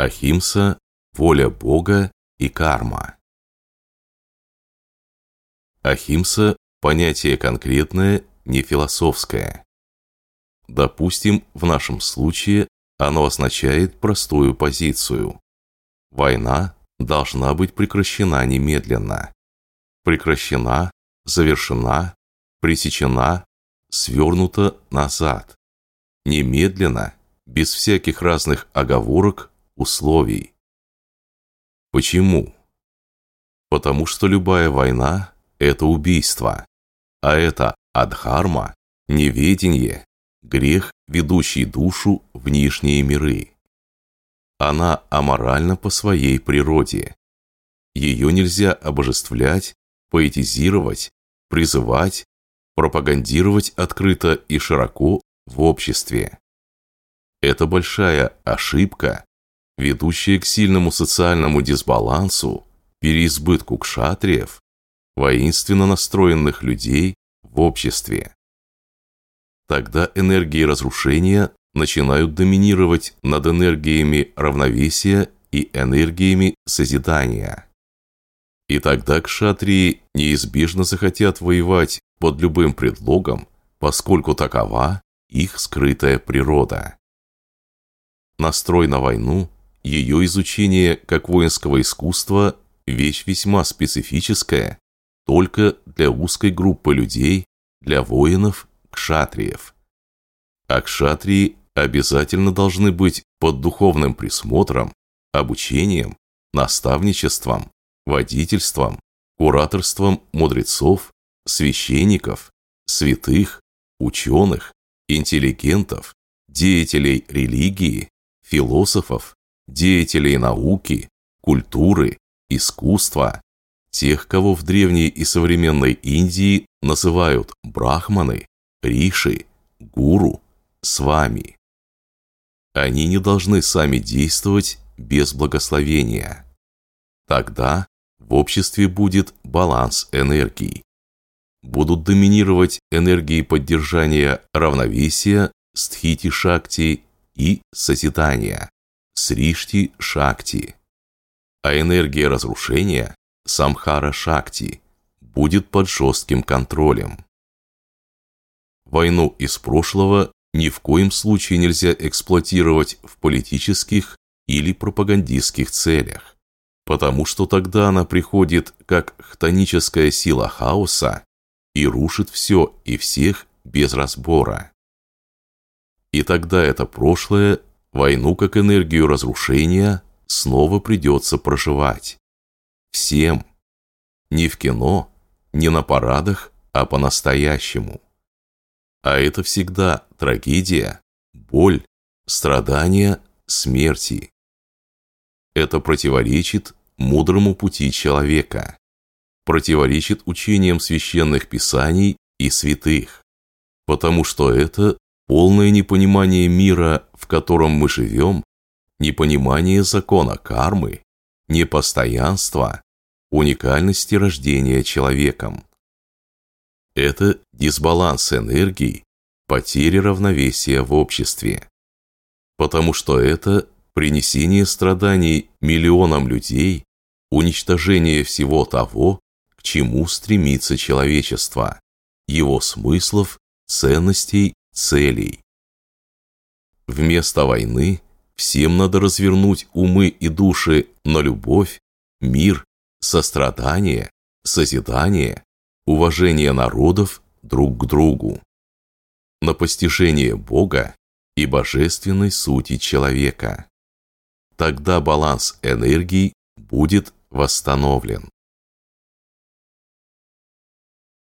Ахимса, воля Бога и карма. Ахимса – понятие конкретное, не философское. Допустим, в нашем случае оно означает простую позицию. Война должна быть прекращена немедленно. Прекращена, завершена, пресечена, свернута назад. Немедленно, без всяких разных оговорок, условий. Почему? Потому что любая война – это убийство, а это адхарма, неведение, грех, ведущий душу в нижние миры. Она аморальна по своей природе. Ее нельзя обожествлять, поэтизировать, призывать, пропагандировать открыто и широко в обществе. Это большая ошибка, ведущая к сильному социальному дисбалансу, переизбытку кшатриев, воинственно настроенных людей в обществе. Тогда энергии разрушения начинают доминировать над энергиями равновесия и энергиями созидания. И тогда кшатрии неизбежно захотят воевать под любым предлогом, поскольку такова их скрытая природа. Настрой на войну, ее изучение как воинского искусства – вещь весьма специфическая, только для узкой группы людей, для воинов, кшатриев. А кшатрии обязательно должны быть под духовным присмотром, обучением, наставничеством, водительством, кураторством мудрецов, священников, святых, ученых, интеллигентов, деятелей религии, философов, деятелей науки, культуры, искусства, тех, кого в древней и современной Индии называют брахманы, риши, гуру, с вами. Они не должны сами действовать без благословения. Тогда в обществе будет баланс энергий. Будут доминировать энергии поддержания равновесия, стхити-шакти и созидания, сришти-шакти. А энергия разрушения, самхара-шакти, будет под жестким контролем. Войну из прошлого ни в коем случае нельзя эксплуатировать в политических или пропагандистских целях, потому что тогда она приходит как хтоническая сила хаоса и рушит все и всех без разбора. И тогда это прошлое, войну как энергию разрушения, снова придется проживать. Всем. Не в кино, не на парадах, а по-настоящему. А это всегда трагедия, боль, страдания, смерти. Это противоречит мудрому пути человека, противоречит учениям священных писаний и святых, потому что это полное непонимание мира, в котором мы живем, непонимание закона кармы, непостоянства, уникальности рождения человеком. Это дисбаланс энергий, потеря равновесия в обществе. Потому что это принесение страданий миллионам людей, уничтожение всего того, к чему стремится человечество, его смыслов, ценностей, целей. Вместо войны всем надо развернуть умы и души на любовь, мир, сострадание, созидание, уважение народов друг к другу, на постижение Бога и божественной сути человека. Тогда баланс энергий будет восстановлен.